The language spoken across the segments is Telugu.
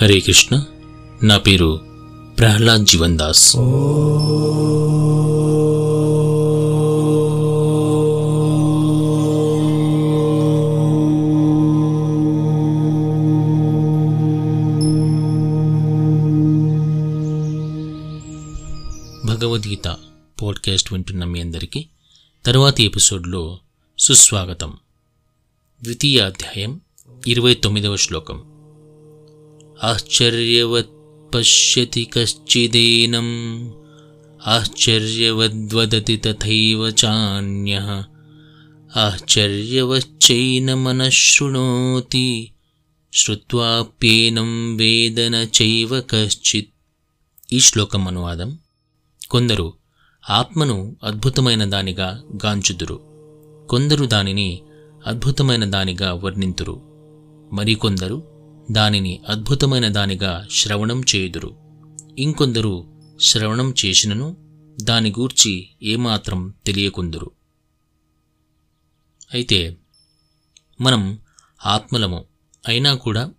హరే కృష్ణ. నా పేరు ప్రహ్లాద్ జీవన్ దాస్ భగవద్గీత పాడ్కాస్ట్ వింటున్న మీ అందరికీ తర్వాతి ఎపిసోడ్లో సుస్వాగతం. ద్వితీయ అధ్యాయం ఇరవై తొమ్మిదవ శ్లోకం. ఆశ్చర్యవత్ పశ్యతి కశ్చిదేనం ఆశ్చర్యవద్వదతి తథైవ చాన్య ఆశ్చర్యవచ్చైనమనశృణోతి శ్రుత్వాప్యేనం వేదన చైవ కశ్చిత్ ఈ శ్లోకం అనువాదం కొందరు ఆత్మను అద్భుతమైన దానిగా గాంచుదురు. కొందరు దానిని అద్భుతమైన దానిగా వర్ణింతురు. మరికొందరు దానిని అద్భుతమైన దానిగా శ్రవణం చేయుదురు. ఇంకొందరు శ్రవణం చేసినను దాని గూర్చి ఏమాత్రం తెలియకుందురు. అయితే మనం ఆత్మలము అయినా కూడా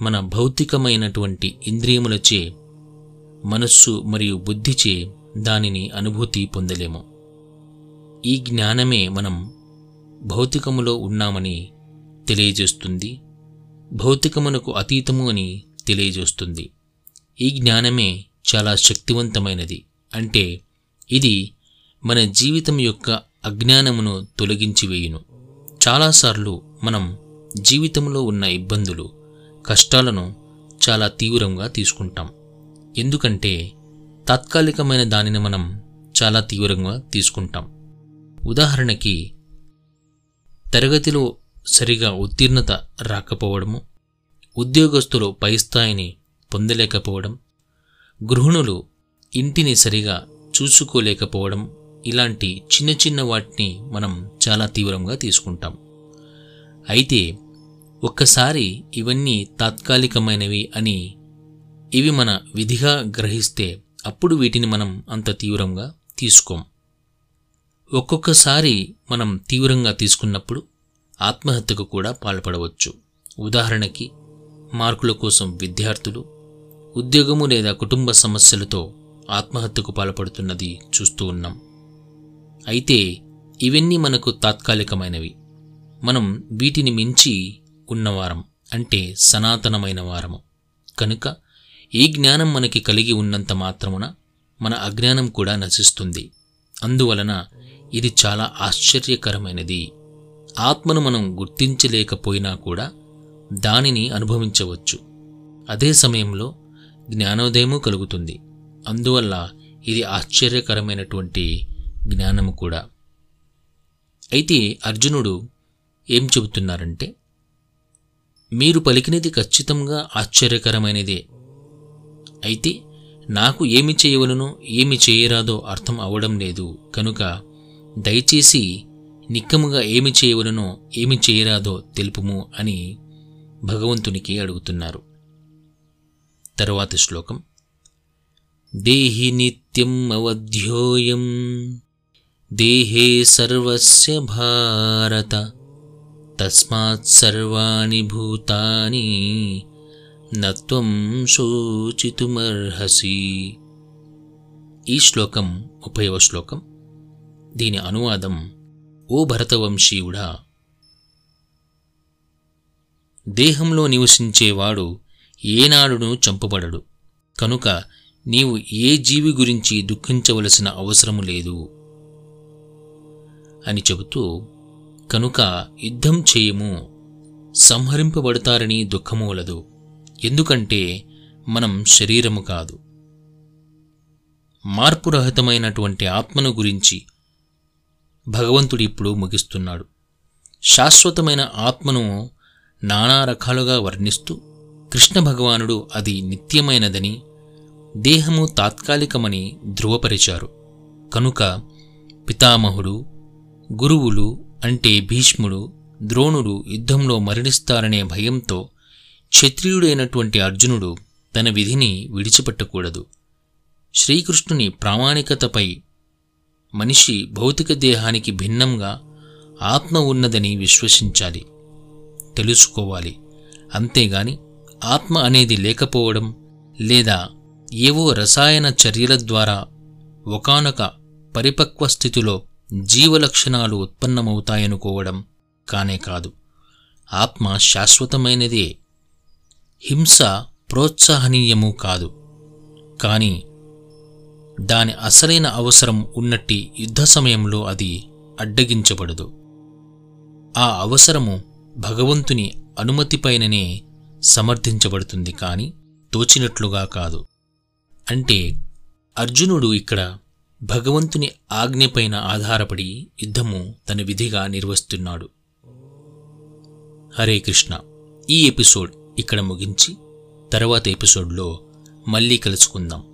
మన భౌతికమైనటువంటి ఇంద్రియములచే మనస్సు మరియు బుద్ధిచే దానిని అనుభూతి పొందలేము. ఈ జ్ఞానమే మనం భౌతికములో ఉన్నామని తెలియజేస్తుంది భౌతికమునకు అతీతము అని తెలియజేస్తుంది. ఈ జ్ఞానమే చాలా శక్తివంతమైనది. అంటే ఇది మన జీవితం యొక్క అజ్ఞానమును తొలగించి వేయును. చాలాసార్లు మనం జీవితంలో ఉన్న ఇబ్బందులు కష్టాలను చాలా తీవ్రంగా తీసుకుంటాం. ఎందుకంటే తాత్కాలికమైన దానిని మనం చాలా తీవ్రంగా తీసుకుంటాం. ఉదాహరణకి తరగతిలో సరిగా ఉత్తీర్ణత రాకపోవడము ఉద్యోగస్తులు పై స్థాయిని పొందలేకపోవడం గృహిణులు ఇంటిని సరిగా చూసుకోలేకపోవడం ఇలాంటి చిన్న చిన్న వాటిని మనం చాలా తీవ్రంగా తీసుకుంటాం. అయితే ఒక్కసారి ఇవన్నీ తాత్కాలికమైనవి అని ఇవి మన విధిగా గ్రహిస్తే అప్పుడు వీటిని మనం అంత తీవ్రంగా తీసుకోం. ఒక్కొక్కసారి మనం తీవ్రంగా తీసుకున్నప్పుడు ఆత్మహత్యకు కూడా పాల్పడవచ్చు. ఉదాహరణకి మార్కుల కోసం విద్యార్థులు ఉద్యోగము లేదా కుటుంబ సమస్యలతో ఆత్మహత్యకు పాల్పడుతున్నది చూస్తూ ఉన్నాం. అయితే ఇవన్నీ మనకు తాత్కాలికమైనవి. మనం వీటిని మించి ఉన్నవారం అంటే సనాతనమైన వారము. కనుక ఈ జ్ఞానం మనకి కలిగి ఉన్నంత మాత్రమున మన అజ్ఞానం కూడా నశిస్తుంది. అందువలన ఇది చాలా ఆశ్చర్యకరమైనది. ఆత్మను మనం గుర్తించలేకపోయినా కూడా దానిని అనుభవించవచ్చు. అదే సమయంలో జ్ఞానోదయము కలుగుతుంది. అందువల్ల ఇది ఆశ్చర్యకరమైనటువంటి జ్ఞానము కూడా. అయితే అర్జునుడు ఏం చెబుతున్నారంటే మీరు పలికినది ఖచ్చితంగా ఆశ్చర్యకరమైనదే. అయితే నాకు ఏమి చేయవలనో ఏమి చేయరాదో అర్థం అవడం లేదు. కనుక దయచేసి నిక్కముగా ఏమి చేయవలనో ఏమి చేయరాదో తెలుపుము అని భగవంతునికి అడుగుతున్నారు. తరువాతి శ్లోకం. దేహి నిత్యం అవధ్యోయం దేహే సర్వస్య భారత తస్మాత్ సర్వాణి భూతాని నత్వం శోచితుమర్హసి. ఈ శ్లోకం ముప్పైవ శ్లోకం. దీని అనువాదం ఓ భరతవంశీయుడా! దేహంలో నివసించేవాడు ఏనాడును చంపబడడు. కనుక నీవు ఏ జీవి గురించి దుఃఖించవలసిన అవసరము లేదు అని చెబుతూ కనుక యుద్ధం చేయము సంహరింపబడతారని దుఃఖము వలదు. ఎందుకంటే మనం శరీరము కాదు. మార్పురహితమైనటువంటి ఆత్మను గురించి భగవంతుడు ఇప్పుడు ముగిస్తున్నాడు. శాశ్వతమైన ఆత్మను నానా రకాలుగా వర్ణిస్తూ కృష్ణ భగవానుడు అది నిత్యమైనదని దేహము తాత్కాలికమని ధృవపరిచారు. కనుక పితామహుడు గురువులు అంటే భీష్ముడు ద్రోణుడు యుద్ధంలో మరణిస్తారనే భయంతో క్షత్రియుడైనటువంటి అర్జునుడు తన విధిని విడిచిపెట్టకూడదు. శ్రీకృష్ణుని ప్రామాణికతపై మనిషి భౌతిక దేహానికి భిన్నంగా ఆత్మ ఉన్నదని విశ్వసించాలి తెలుసుకోవాలి. అంతేగాని ఆత్మ అనేది లేకపోవడం లేదా ఏవో రసాయన చర్యల ద్వారా ఒకానొక పరిపక్వ స్థితిలో జీవలక్షణాలు ఉత్పన్నమవుతాయనుకోవడం కానే కాదు. ఆత్మ శాశ్వతమైనదే హింస ప్రోత్సాహనీయము కాదు. కానీ దాని అసలైన అవసరం ఉన్నట్టి యుద్ధ సమయంలో అది అడ్డగించబడదు. ఆ అవసరము భగవంతుని అనుమతిపైననే సమర్థించబడుతుంది కాని తోచినట్లుగా కాదు. అంటే అర్జునుడు ఇక్కడ భగవంతుని ఆజ్ఞపైన ఆధారపడి యుద్ధము తన విధిగా నిర్వహిస్తున్నాడు. హరే కృష్ణ. ఈ ఎపిసోడ్ ఇక్కడ ముగించి తర్వాత ఎపిసోడ్లో మళ్ళీ కలుసుకుందాం.